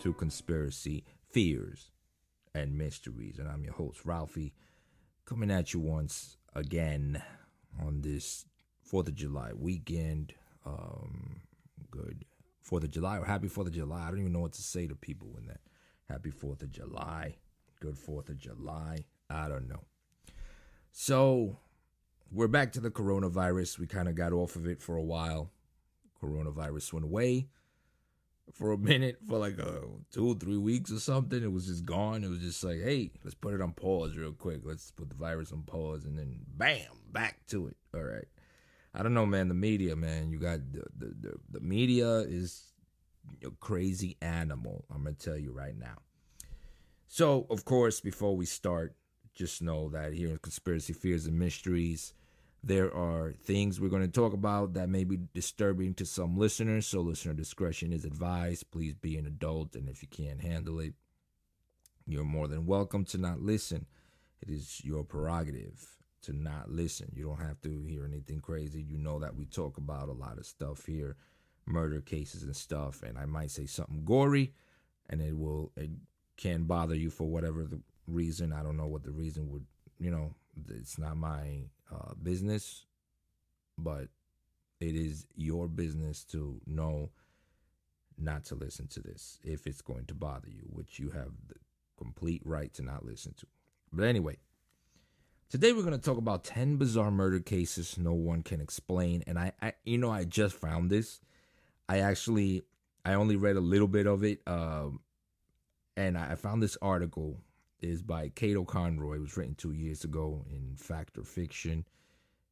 to Conspiracy Fears and Mysteries. And I'm your host, Ralphie, coming at you once again on this 4th of July weekend. Um, good 4th of July or happy 4th of July. I don't even know what to say to people when that. Happy 4th of July. Good 4th of July. I don't know. So, we're back to the coronavirus. We kind of got off of it for a while. Coronavirus went away for a minute, for like a two, or three weeks or something. It was just gone. It was just like, hey, let's put it on pause real quick. Let's put the virus on pause, and then bam, back to it. All right. I don't know, man. The media, man. You got the the, the, the media is a crazy animal. I'm gonna tell you right now. So, of course, before we start, just know that here in Conspiracy Fears and Mysteries, there are things we're going to talk about that may be disturbing to some listeners. So, listener discretion is advised. Please be an adult, and if you can't handle it, you're more than welcome to not listen. It is your prerogative to not listen. You don't have to hear anything crazy. You know that we talk about a lot of stuff here, murder cases and stuff, and I might say something gory, and it will it can bother you for whatever the reason. I don't know what the reason would, you know, it's not my uh, business, but it is your business to know not to listen to this if it's going to bother you, which you have the complete right to not listen to. But anyway, today we're going to talk about 10 bizarre murder cases no one can explain. And I, I you know, I just found this. I actually, I only read a little bit of it. Um, and I found this article is by Cato Conroy. It was written two years ago in Fact or Fiction.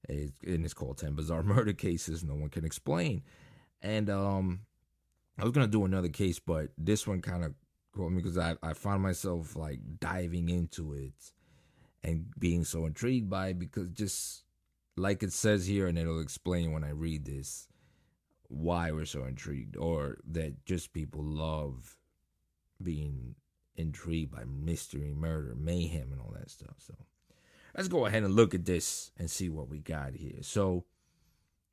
It's, and it's called 10 Bizarre Murder Cases No One Can Explain. And um, I was going to do another case, but this one kind of caught me because I, I found myself like diving into it and being so intrigued by it because just like it says here, and it'll explain when I read this why we're so intrigued or that just people love being intrigued by mystery, murder, mayhem, and all that stuff. So let's go ahead and look at this and see what we got here. So,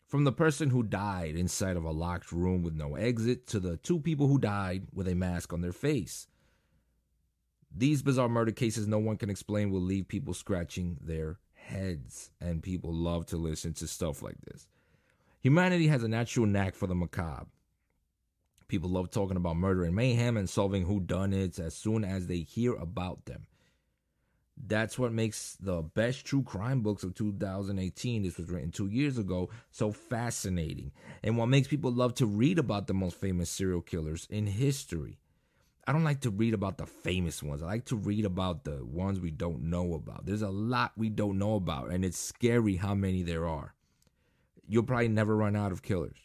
from the person who died inside of a locked room with no exit to the two people who died with a mask on their face. These bizarre murder cases no one can explain will leave people scratching their heads, and people love to listen to stuff like this. Humanity has a natural knack for the macabre. People love talking about murder and mayhem and solving whodunits as soon as they hear about them. That's what makes the best true crime books of 2018, this was written two years ago, so fascinating. And what makes people love to read about the most famous serial killers in history. I don't like to read about the famous ones. I like to read about the ones we don't know about. There's a lot we don't know about, and it's scary how many there are. You'll probably never run out of killers.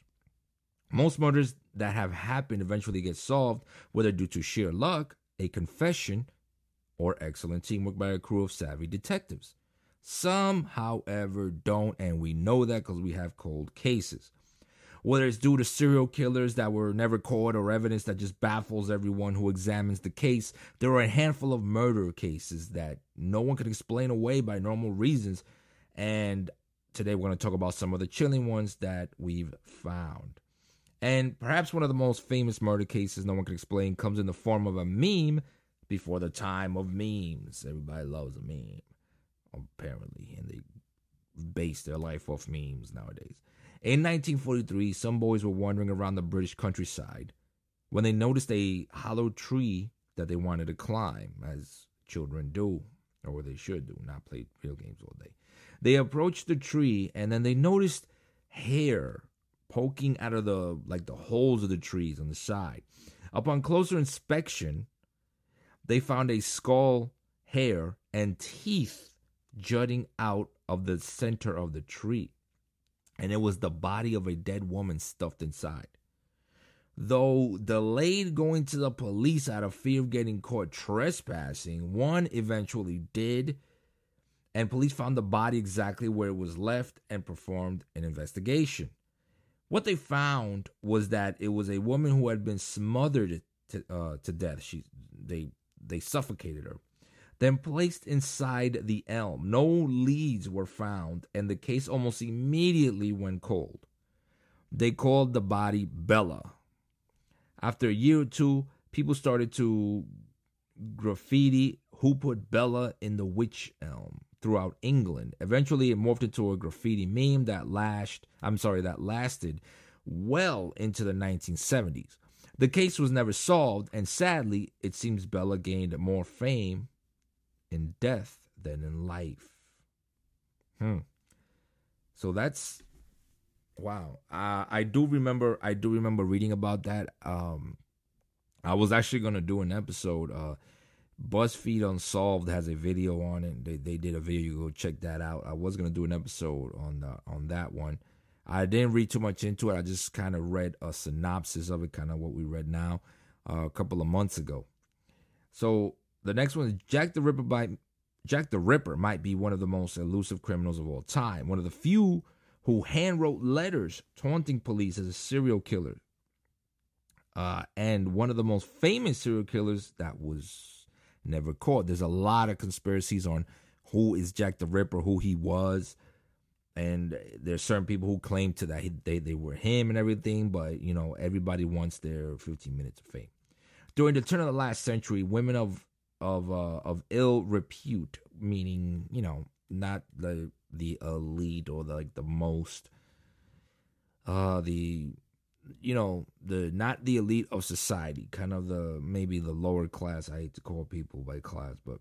Most murders that have happened eventually get solved, whether due to sheer luck, a confession, or excellent teamwork by a crew of savvy detectives. Some, however, don't, and we know that because we have cold cases. Whether it's due to serial killers that were never caught or evidence that just baffles everyone who examines the case, there are a handful of murder cases that no one can explain away by normal reasons. And today we're going to talk about some of the chilling ones that we've found. And perhaps one of the most famous murder cases no one can explain comes in the form of a meme before the time of memes. Everybody loves a meme, apparently, and they base their life off memes nowadays. In 1943, some boys were wandering around the British countryside when they noticed a hollow tree that they wanted to climb, as children do, or they should do, not play video games all day. They approached the tree and then they noticed hair poking out of the like the holes of the trees on the side. Upon closer inspection, they found a skull, hair, and teeth jutting out of the center of the tree. And it was the body of a dead woman stuffed inside. Though delayed going to the police out of fear of getting caught trespassing, one eventually did, and police found the body exactly where it was left and performed an investigation. What they found was that it was a woman who had been smothered to, uh, to death. She they they suffocated her. then placed inside the elm. No leads were found, and the case almost immediately went cold. They called the body Bella. After a year or two, people started to graffiti who put Bella in the witch elm throughout England. Eventually, it morphed into a graffiti meme that lashed, I'm sorry, that lasted well into the 1970s. The case was never solved, and sadly, it seems Bella gained more fame in death than in life. Hmm. So that's wow. Uh, I do remember. I do remember reading about that. Um, I was actually gonna do an episode. Uh, BuzzFeed Unsolved has a video on it. They they did a video. You go check that out. I was gonna do an episode on the on that one. I didn't read too much into it. I just kind of read a synopsis of it, kind of what we read now uh, a couple of months ago. So the next one is Jack the Ripper by Jack the Ripper might be one of the most elusive criminals of all time. One of the few who handwrote letters taunting police as a serial killer. Uh, and one of the most famous serial killers that was never caught. There's a lot of conspiracies on who is Jack the Ripper, who he was. And there's certain people who claim to that he, they, they were him and everything, but you know, everybody wants their 15 minutes of fame. During the turn of the last century, women of of uh, of ill repute, meaning you know not the the elite or the, like the most uh the you know the not the elite of society, kind of the maybe the lower class. I hate to call people by class, but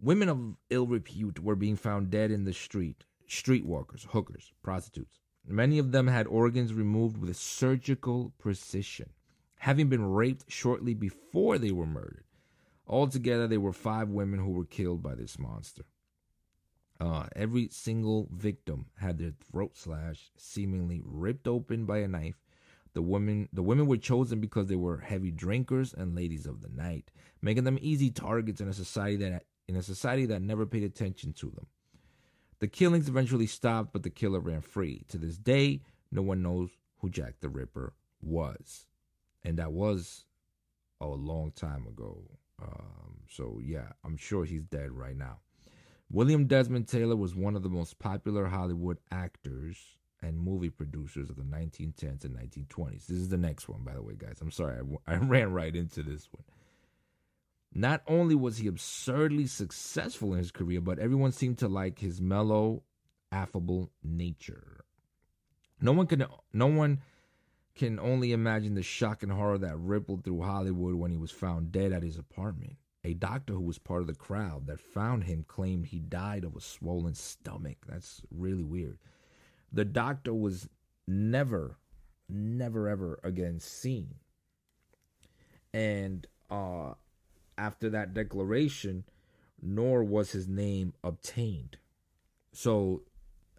women of ill repute were being found dead in the street. Streetwalkers, hookers, prostitutes. Many of them had organs removed with surgical precision, having been raped shortly before they were murdered. Altogether, there were five women who were killed by this monster. Uh, every single victim had their throat slashed, seemingly ripped open by a knife. The women, the women were chosen because they were heavy drinkers and ladies of the night, making them easy targets in a society that in a society that never paid attention to them. The killings eventually stopped, but the killer ran free. To this day, no one knows who Jack the Ripper was, and that was a long time ago. Um, so yeah, I'm sure he's dead right now. William Desmond Taylor was one of the most popular Hollywood actors and movie producers of the 1910s and 1920s. This is the next one, by the way, guys. I'm sorry, I, I ran right into this one. Not only was he absurdly successful in his career, but everyone seemed to like his mellow, affable nature. No one can no one can only imagine the shock and horror that rippled through Hollywood when he was found dead at his apartment. A doctor who was part of the crowd that found him claimed he died of a swollen stomach. That's really weird. The doctor was never, never, ever again seen. And uh, after that declaration, nor was his name obtained. So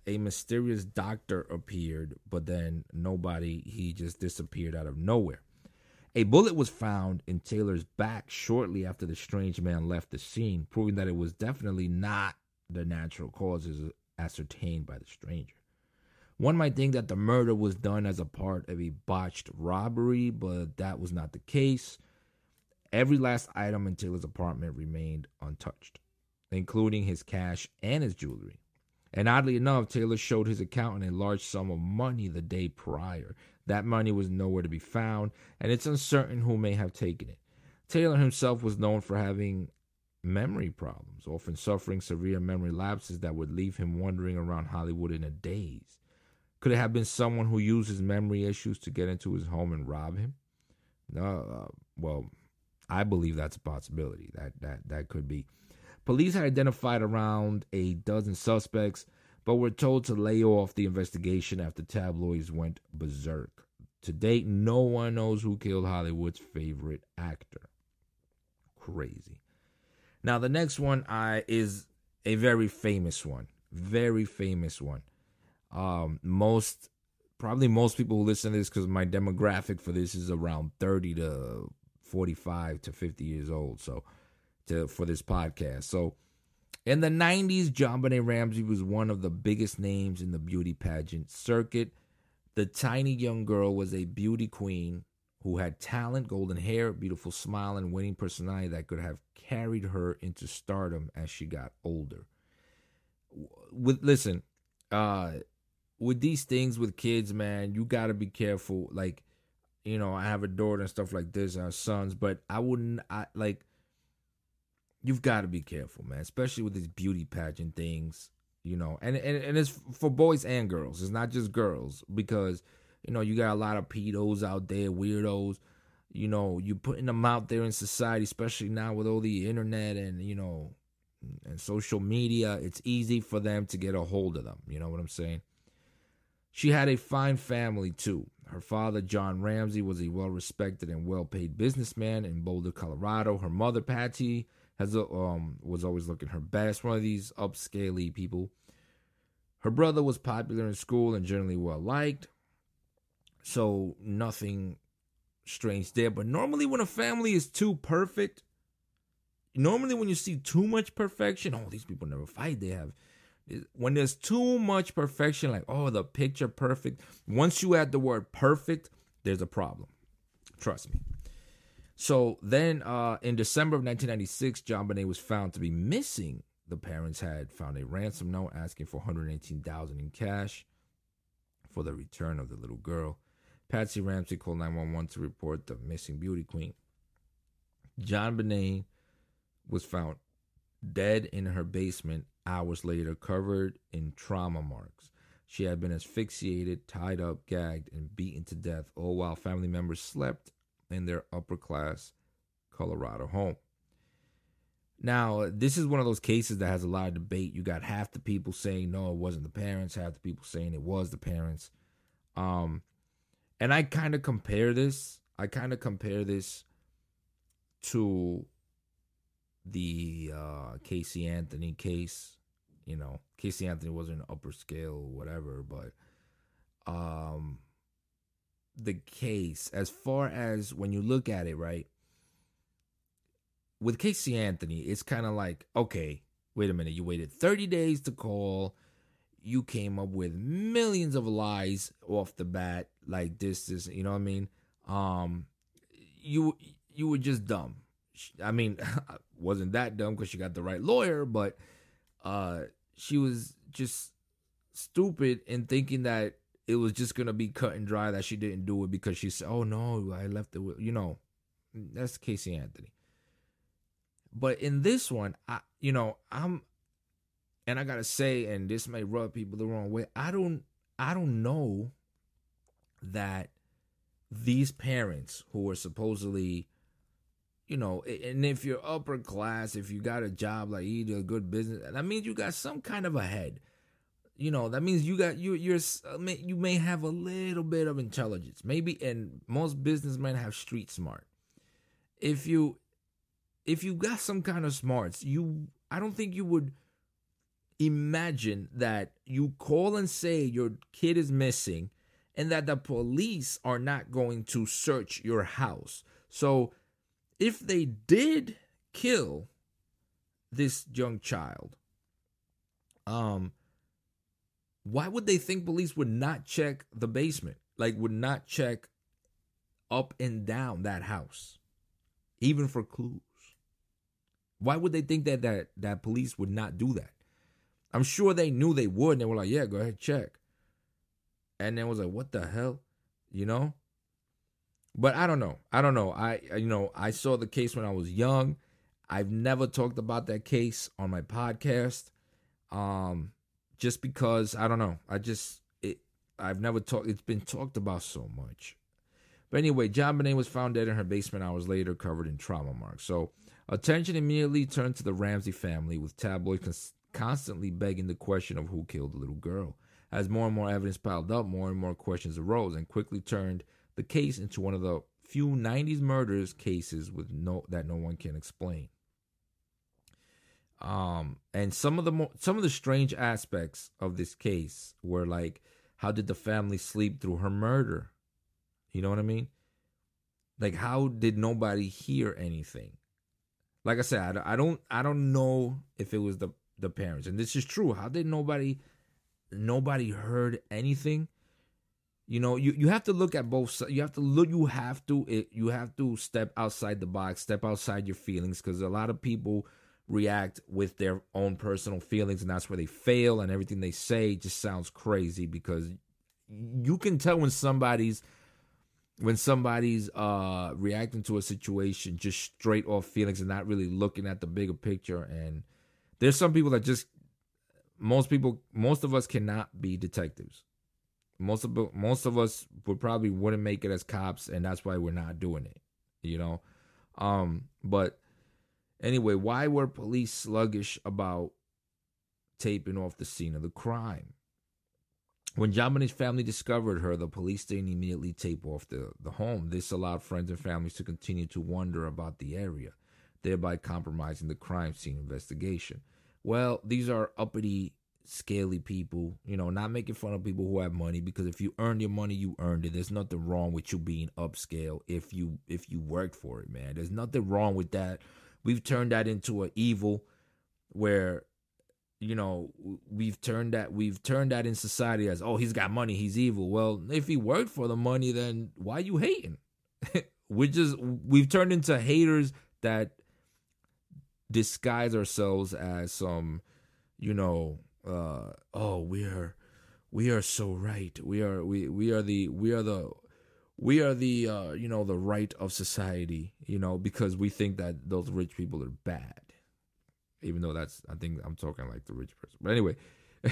a mysterious doctor appeared, but then nobody, he just disappeared out of nowhere. A bullet was found in Taylor's back shortly after the strange man left the scene, proving that it was definitely not the natural causes ascertained by the stranger. One might think that the murder was done as a part of a botched robbery, but that was not the case. Every last item in Taylor's apartment remained untouched, including his cash and his jewelry. And oddly enough, Taylor showed his accountant a large sum of money the day prior. That money was nowhere to be found, and it's uncertain who may have taken it. Taylor himself was known for having memory problems, often suffering severe memory lapses that would leave him wandering around Hollywood in a daze. Could it have been someone who used his memory issues to get into his home and rob him? No, uh, well, I believe that's a possibility. That that that could be. Police had identified around a dozen suspects, but were told to lay off the investigation after tabloids went berserk. To date, no one knows who killed Hollywood's favorite actor. Crazy. Now, the next one I, is a very famous one. Very famous one. Um, most, probably most people who listen to this, because my demographic for this is around 30 to 45 to 50 years old. So, to for this podcast. So in the 90s, JonBenét Ramsey was one of the biggest names in the beauty pageant circuit. The tiny young girl was a beauty queen who had talent, golden hair, beautiful smile, and winning personality that could have carried her into stardom as she got older. With listen, uh, with these things with kids, man, you gotta be careful. Like, you know, I have a daughter and stuff like this, and sons, but I wouldn't. I like. You've got to be careful, man, especially with these beauty pageant things. You know, and and and it's for boys and girls. It's not just girls because you know, you got a lot of pedos out there, weirdos. You know, you're putting them out there in society, especially now with all the internet and you know, and social media. It's easy for them to get a hold of them. You know what I'm saying? She had a fine family too. Her father, John Ramsey, was a well respected and well paid businessman in Boulder, Colorado. Her mother, Patty, has um, was always looking her best, one of these upscaley people. Her brother was popular in school and generally well liked. So nothing strange there. But normally, when a family is too perfect, normally when you see too much perfection, oh, these people never fight. They have when there's too much perfection, like oh, the picture perfect. Once you add the word perfect, there's a problem. Trust me. So then, uh, in December of 1996, JonBenét was found to be missing. The parents had found a ransom note asking for 118,000 in cash for the return of the little girl. Patsy Ramsey called 911 to report the missing beauty queen. JonBenét was found dead in her basement hours later, covered in trauma marks. She had been asphyxiated, tied up, gagged, and beaten to death, all while family members slept in their upper class Colorado home. Now, this is one of those cases that has a lot of debate. You got half the people saying no, it wasn't the parents, half the people saying it was the parents. Um, and I kind of compare this. I kind of compare this to the uh, Casey Anthony case. You know, Casey Anthony wasn't an upper scale whatever, but um, the case, as far as when you look at it, right, with Casey Anthony, it's kind of like, okay, wait a minute, you waited 30 days to call. You came up with millions of lies off the bat like this this you know what i mean? Um you you were just dumb. I mean wasn't that dumb because she got the right lawyer but uh she was just stupid in thinking that it was just gonna be cut and dry that she didn't do it because she said oh no i left it with, you know that's casey anthony but in this one i you know i'm and I gotta say, and this may rub people the wrong way, I don't I don't know that these parents who are supposedly you know, and if you're upper class, if you got a job like you do a good business, that means you got some kind of a head. You know, that means you got you you're uh, you may have a little bit of intelligence. Maybe and most businessmen have street smart. If you if you got some kind of smarts, you I don't think you would imagine that you call and say your kid is missing and that the police are not going to search your house. So if they did kill this young child, um why would they think police would not check the basement? Like would not check up and down that house even for clues? Why would they think that that that police would not do that? I'm sure they knew they would, and they were like, "Yeah, go ahead, check." And then was like, "What the hell?" You know. But I don't know. I don't know. I you know I saw the case when I was young. I've never talked about that case on my podcast, um, just because I don't know. I just it. I've never talked. It's been talked about so much. But anyway, JonBenét was found dead in her basement hours later, covered in trauma marks. So attention immediately turned to the Ramsey family, with tabloids constantly begging the question of who killed the little girl. As more and more evidence piled up, more and more questions arose and quickly turned the case into one of the few 90s murders cases with no that no one can explain. Um, and some of the mo- some of the strange aspects of this case were like, how did the family sleep through her murder? You know what I mean? Like, how did nobody hear anything? Like I said, I, I don't I don't know if it was the the parents. And this is true. How did nobody nobody heard anything? you know, you, you have to look at both sides. You have to look. You have to. It, you have to step outside the box. Step outside your feelings because a lot of people react with their own personal feelings, and that's where they fail. And everything they say just sounds crazy because you can tell when somebody's when somebody's uh reacting to a situation just straight off feelings and not really looking at the bigger picture and there's some people that just most people most of us cannot be detectives most of most of us would probably wouldn't make it as cops and that's why we're not doing it you know um but anyway why were police sluggish about taping off the scene of the crime when JonBenét's family discovered her, the police didn't immediately tape off the, the home. This allowed friends and families to continue to wonder about the area, thereby compromising the crime scene investigation. Well, these are uppity, scaly people, you know, not making fun of people who have money because if you earned your money, you earned it. There's nothing wrong with you being upscale if you if you worked for it, man. There's nothing wrong with that. We've turned that into an evil where you know we've turned that we've turned that in society as oh he's got money he's evil. Well if he worked for the money then why you hating? We just we've turned into haters that disguise ourselves as some you know uh oh we are we are so right. We are we we are the we are the we are the uh you know the right of society you know because we think that those rich people are bad even though that's I think I'm talking like the rich person. But anyway.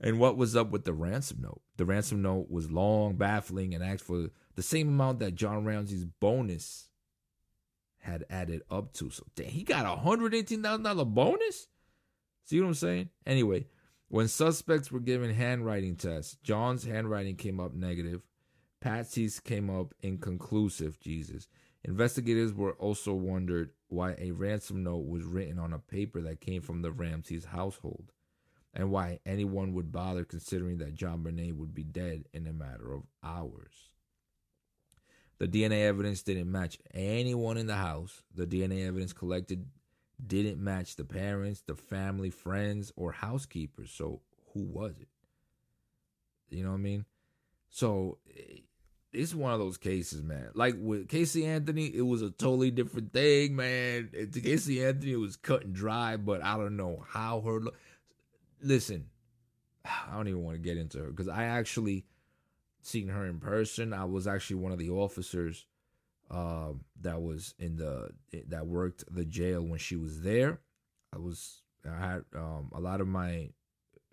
and what was up with the ransom note? The ransom note was long, baffling, and asked for the same amount that John Ramsey's bonus had added up to. So damn, he got a hundred eighteen thousand dollar bonus. See what I'm saying? Anyway, when suspects were given handwriting tests, John's handwriting came up negative. Patsy's came up inconclusive. Jesus. Investigators were also wondered why a ransom note was written on a paper that came from the Ramsey's household, and why anyone would bother considering that JonBenét would be dead in a matter of hours. The DNA evidence didn't match anyone in the house. The DNA evidence collected didn't match the parents, the family, friends, or housekeepers. So who was it? You know what I mean? So it's one of those cases, man. Like with Casey Anthony, it was a totally different thing, man. Casey Anthony was cut and dry, but I don't know how her. Listen, I don't even want to get into her because I actually seen her in person. I was actually one of the officers uh, that was in the that worked the jail when she was there. I was I had um, a lot of my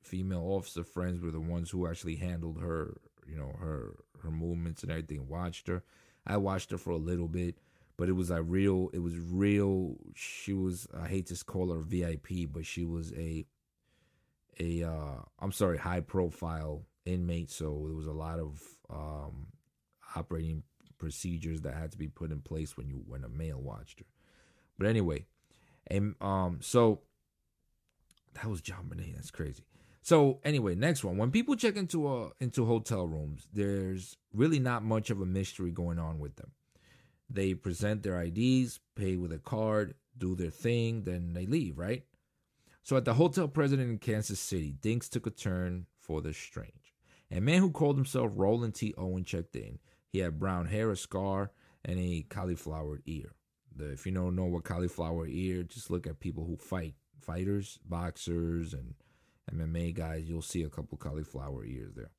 female officer friends were the ones who actually handled her, you know, her her movements and everything. Watched her. I watched her for a little bit, but it was a real. It was real. She was. I hate to call her VIP, but she was a a. Uh, I'm sorry, high profile inmate. So there was a lot of um, operating procedures that had to be put in place when you when a male watched her. But anyway, and um, so that was JonBenét. That's crazy. So anyway, next one. When people check into a into hotel rooms, there's really not much of a mystery going on with them. They present their IDs, pay with a card, do their thing, then they leave, right? So at the hotel president in Kansas City, things took a turn for the strange. A man who called himself Roland T. Owen checked in. He had brown hair, a scar, and a cauliflower ear. The, if you don't know what cauliflower ear, just look at people who fight, fighters, boxers, and MMA guys, you'll see a couple cauliflower ears there,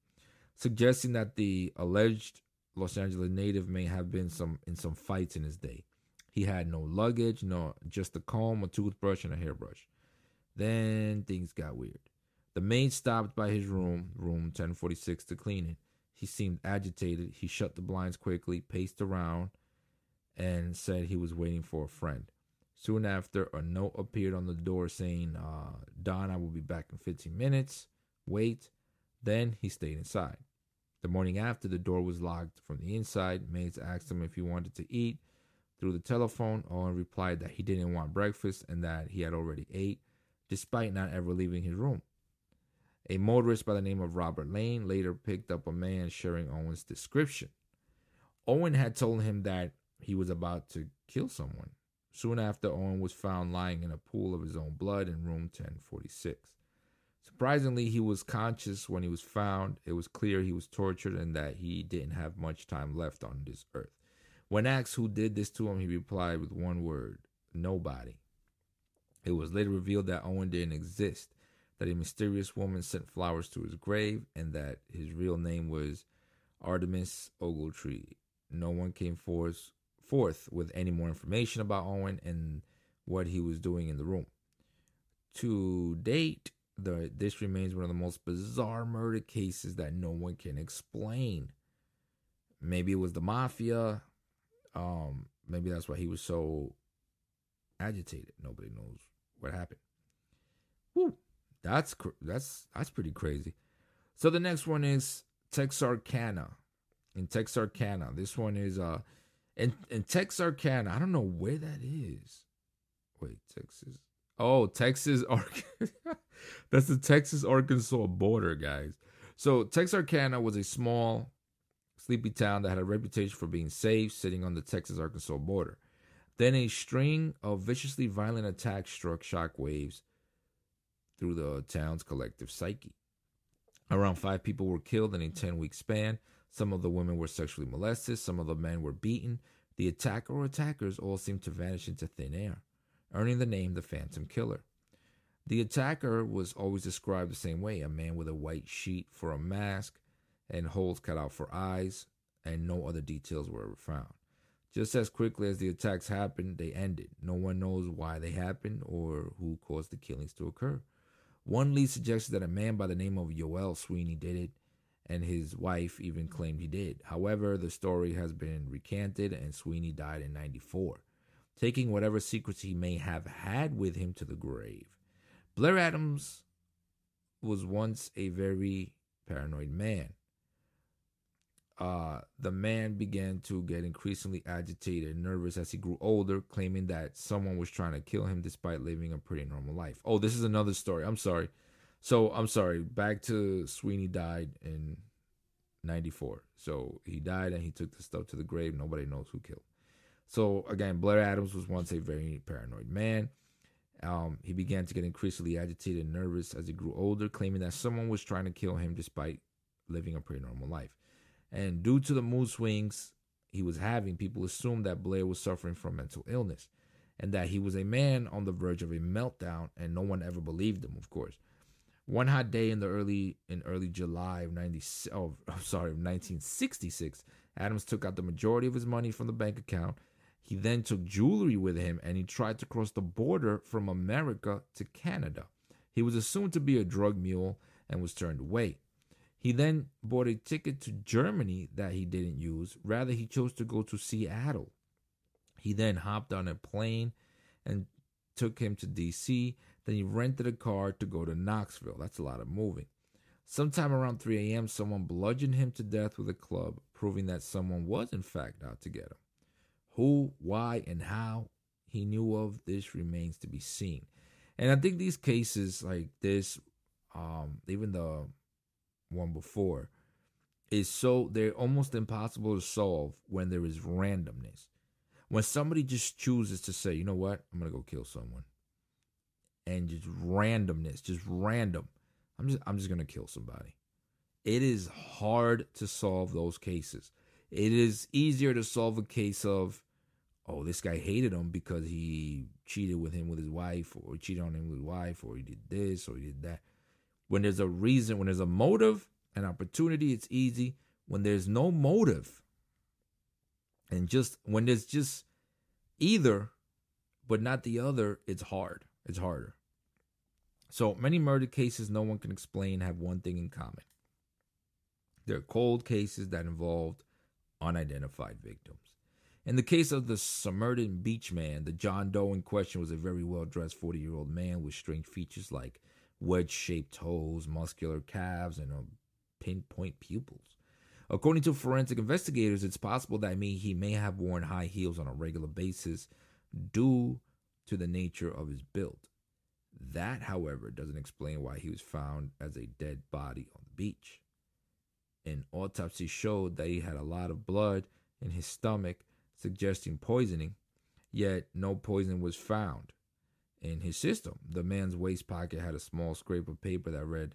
suggesting that the alleged Los Angeles native may have been some in some fights in his day. He had no luggage, no just a comb, a toothbrush, and a hairbrush. Then things got weird. The maid stopped by his room, room 1046, to clean it. He seemed agitated. He shut the blinds quickly, paced around, and said he was waiting for a friend. Soon after, a note appeared on the door saying, uh, Don, I will be back in 15 minutes. Wait. Then he stayed inside. The morning after, the door was locked from the inside. Maids asked him if he wanted to eat. Through the telephone, Owen replied that he didn't want breakfast and that he had already ate, despite not ever leaving his room. A motorist by the name of Robert Lane later picked up a man sharing Owen's description. Owen had told him that he was about to kill someone. Soon after, Owen was found lying in a pool of his own blood in room 1046. Surprisingly, he was conscious when he was found. It was clear he was tortured and that he didn't have much time left on this earth. When asked who did this to him, he replied with one word nobody. It was later revealed that Owen didn't exist, that a mysterious woman sent flowers to his grave, and that his real name was Artemus Ogletree. No one came forth, forth with any more information about Owen and what he was doing in the room. To date, the this remains one of the most bizarre murder cases that no one can explain. Maybe it was the mafia. Um, maybe that's why he was so agitated. Nobody knows what happened. Woo, that's that's that's pretty crazy. So the next one is Texarkana. In Texarkana, this one is uh, in in Texarkana. I don't know where that is. Wait, Texas. Oh, Texas, Arkansas. That's the Texas Arkansas border, guys. So Texarkana was a small, sleepy town that had a reputation for being safe, sitting on the Texas Arkansas border. Then a string of viciously violent attacks struck shock waves through the town's collective psyche. Around five people were killed in a 10 week span. Some of the women were sexually molested, some of the men were beaten. The attacker or attackers all seemed to vanish into thin air, earning the name the Phantom Killer. The attacker was always described the same way a man with a white sheet for a mask and holes cut out for eyes, and no other details were ever found. Just as quickly as the attacks happened, they ended. No one knows why they happened or who caused the killings to occur. One lead suggested that a man by the name of Youell Sweeney did it, and his wife even claimed he did. However, the story has been recanted, and Sweeney died in 94, taking whatever secrets he may have had with him to the grave. Blair Adams was once a very paranoid man uh, the man began to get increasingly agitated and nervous as he grew older, claiming that someone was trying to kill him despite living a pretty normal life. Oh, this is another story. I'm sorry. So I'm sorry. Back to Sweeney died in 94. So he died and he took the stuff to the grave. Nobody knows who killed. So again, Blair Adams was once a very paranoid man. Um, he began to get increasingly agitated and nervous as he grew older, claiming that someone was trying to kill him despite living a pretty normal life. And due to the mood swings he was having, people assumed that Blair was suffering from mental illness and that he was a man on the verge of a meltdown, and no one ever believed him, of course. One hot day in the early in early July of 90 oh, sorry, of 1966, Adams took out the majority of his money from the bank account. He then took jewelry with him and he tried to cross the border from America to Canada. He was assumed to be a drug mule and was turned away. He then bought a ticket to Germany that he didn't use. Rather, he chose to go to Seattle. He then hopped on a plane and took him to DC. Then he rented a car to go to Knoxville. That's a lot of moving. Sometime around 3 a.m., someone bludgeoned him to death with a club, proving that someone was in fact out to get him. Who, why, and how he knew of this remains to be seen. And I think these cases like this, um, even the one before, is so they're almost impossible to solve when there is randomness. When somebody just chooses to say, you know what, I'm gonna go kill someone, and just randomness, just random, I'm just I'm just gonna kill somebody. It is hard to solve those cases. It is easier to solve a case of, oh, this guy hated him because he cheated with him with his wife, or cheated on him with his wife, or he did this, or he did that. When there's a reason, when there's a motive, an opportunity, it's easy. When there's no motive, and just when there's just either, but not the other, it's hard. It's harder. So many murder cases no one can explain have one thing in common. They're cold cases that involved unidentified victims. In the case of the Somerton Beach man, the John Doe in question was a very well dressed 40 year old man with strange features like wedge shaped toes, muscular calves, and a pinpoint pupils. According to forensic investigators, it's possible that he may have worn high heels on a regular basis due to the nature of his build. That, however, doesn't explain why he was found as a dead body on the beach. An autopsy showed that he had a lot of blood in his stomach, suggesting poisoning, yet no poison was found. in his system. The man's waist pocket had a small scrap of paper that read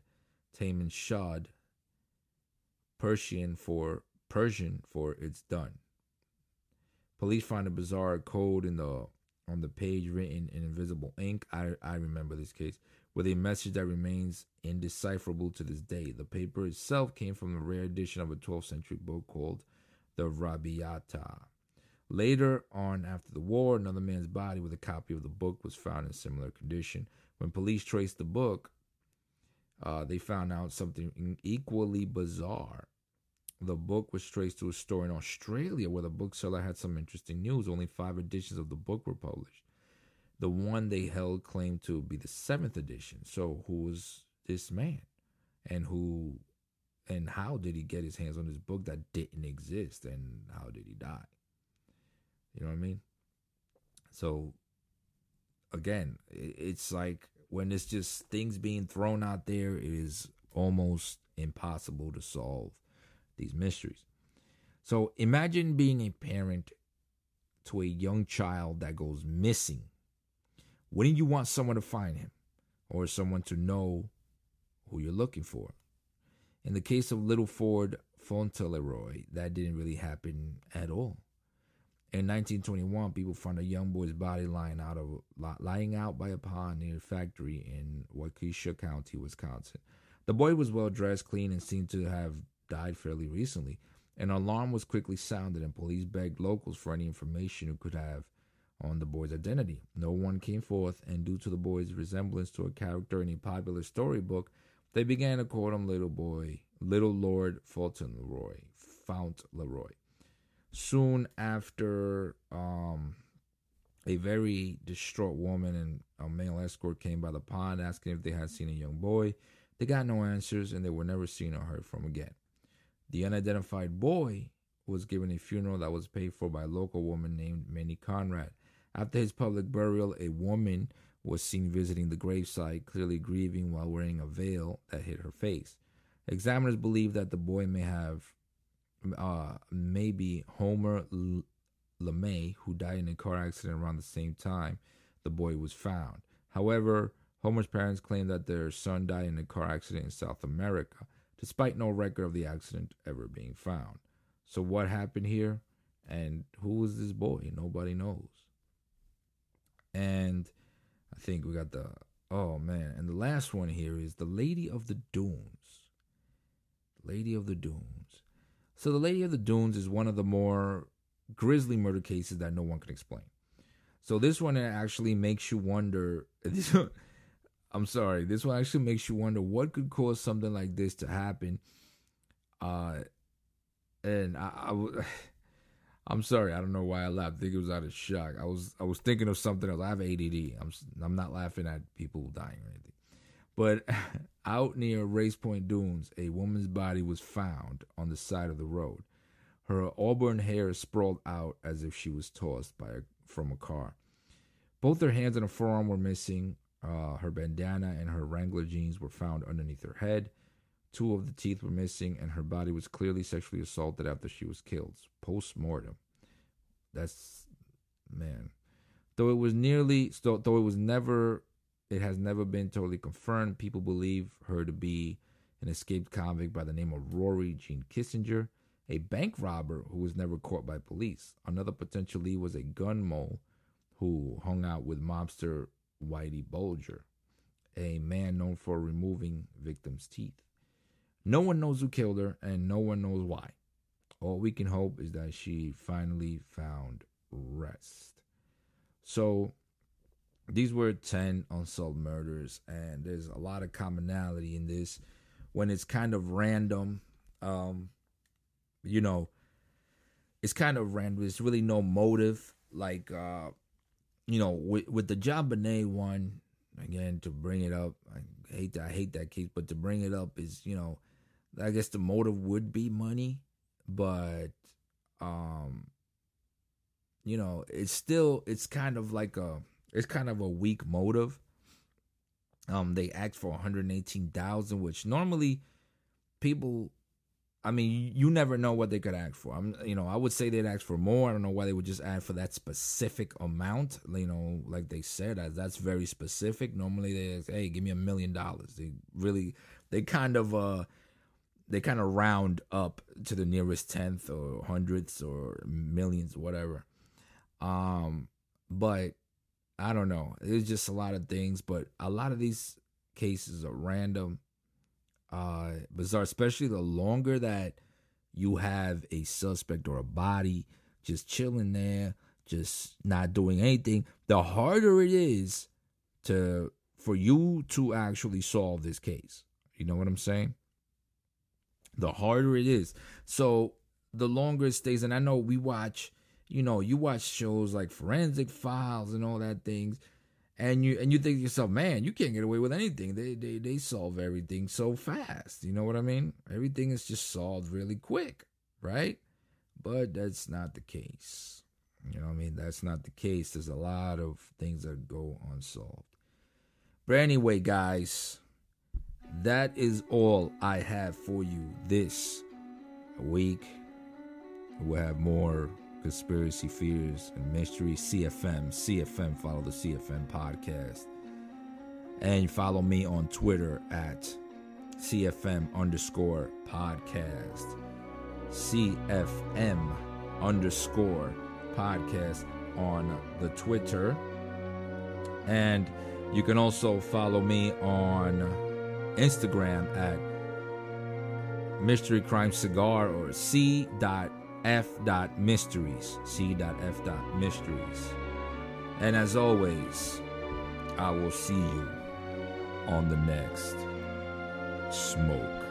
Tamam Shud, Persian for Persian for it's done. Police find a bizarre code in the on the page written in invisible ink. I, I remember this case with a message that remains indecipherable to this day. The paper itself came from a rare edition of a 12th century book called the Rabiata. Later on, after the war, another man's body with a copy of the book was found in similar condition. When police traced the book, uh, they found out something equally bizarre. The book was traced to a store in Australia where the bookseller had some interesting news. Only five editions of the book were published. The one they held claimed to be the seventh edition. So, who was this man? And who and how did he get his hands on this book that didn't exist? And how did he die? You know what I mean? So, again, it's like when it's just things being thrown out there, it is almost impossible to solve these mysteries. So imagine being a parent to a young child that goes missing. Wouldn't you want someone to find him or someone to know who you're looking for? In the case of little Lord Fauntleroy, that didn't really happen at all. In 1921, people found a young boy's body lying out of lying out by a pond near a factory in Waukesha County, Wisconsin. The boy was well dressed, clean, and seemed to have died fairly recently. An alarm was quickly sounded, and police begged locals for any information who could have on the boy's identity. No one came forth, and due to the boy's resemblance to a character in a popular storybook, they began to call him Little Boy, Little Lord Fauntleroy, Fauntleroy. Soon after, um, a very distraught woman and a male escort came by the pond asking if they had seen a young boy. They got no answers, and they were never seen or heard from again. The unidentified boy was given a funeral that was paid for by a local woman named Minnie Conrad. After his public burial, a woman was seen visiting the gravesite, clearly grieving while wearing a veil that hid her face. Examiners believe that the boy may have, uh, maybe Homer L- LeMay, who died in a car accident around the same time the boy was found. However, Homer's parents claim that their son died in a car accident in South America despite no record of the accident ever being found. So, what happened here? And who was this boy? Nobody knows. And I think we got the, oh man. And the last one here is the Lady of the Dunes. Lady of the Dunes. So, the Lady of the Dunes is one of the more grisly murder cases that no one can explain. So, this one actually makes you wonder. I'm sorry. This one actually makes you wonder what could cause something like this to happen. Uh, and I'm sorry. I don't know why I laughed. I think it was out of shock. I was I was thinking of something else. I have ADD. I'm I'm not laughing at people dying or anything. But out near Race Point Dunes, a woman's body was found on the side of the road. Her auburn hair sprawled out as if she was tossed by a, from a car. Both her hands and her forearm were missing. Uh, her bandana and her Wrangler jeans were found underneath her head. Two of the teeth were missing, and her body was clearly sexually assaulted after she was killed. Post mortem. That's man. Though it was nearly, though it was never, it has never been totally confirmed. People believe her to be an escaped convict by the name of Rory Gene Kesinger, a bank robber who was never caught by police. Another potential lead was a gun moll who hung out with mobster Whitey Bulger, a man known for removing victims' teeth. No one knows who killed her, and no one knows why. All we can hope is that she finally found rest. So, these were 10 unsolved murders, and there's a lot of commonality in this when it's kind of random. Um, you know, it's kind of random. There's really no motive. Like, uh, you know, with with the JonBenét one, again to bring it up, I hate that I hate that case, but to bring it up is, you know, I guess the motive would be money, but um you know, it's still it's kind of like a it's kind of a weak motive. Um they asked for 118,000 which normally people I mean, you never know what they could ask for. I'm, you know, I would say they'd ask for more. I don't know why they would just ask for that specific amount. You know, like they said, that's very specific. Normally they say, hey, give me a million dollars. They really, they kind of, uh, they kind of round up to the nearest tenth or hundredths or millions, whatever. Um, but I don't know. It's just a lot of things, but a lot of these cases are random uh, bizarre, especially the longer that you have a suspect or a body just chilling there, just not doing anything, the harder it is to for you to actually solve this case. You know what I'm saying? The harder it is. So the longer it stays, and I know we watch, you know, you watch shows like Forensic Files and all that things and you and you think to yourself, man, you can't get away with anything. They they they solve everything so fast. You know what I mean? Everything is just solved really quick, right? But that's not the case. You know what I mean? That's not the case. There's a lot of things that go unsolved. But anyway, guys, that is all I have for you this week. We'll have more conspiracy fears and mystery cfm cfm follow the cfm podcast. And follow me on twitter at cfm underscore podcast. Cfm underscore podcast on the twitter. And you can also follow me on instagram at mystery crime cigar or c dot F. Mysteries. C. F. Mysteries. And as always, I will see you on the next smoke.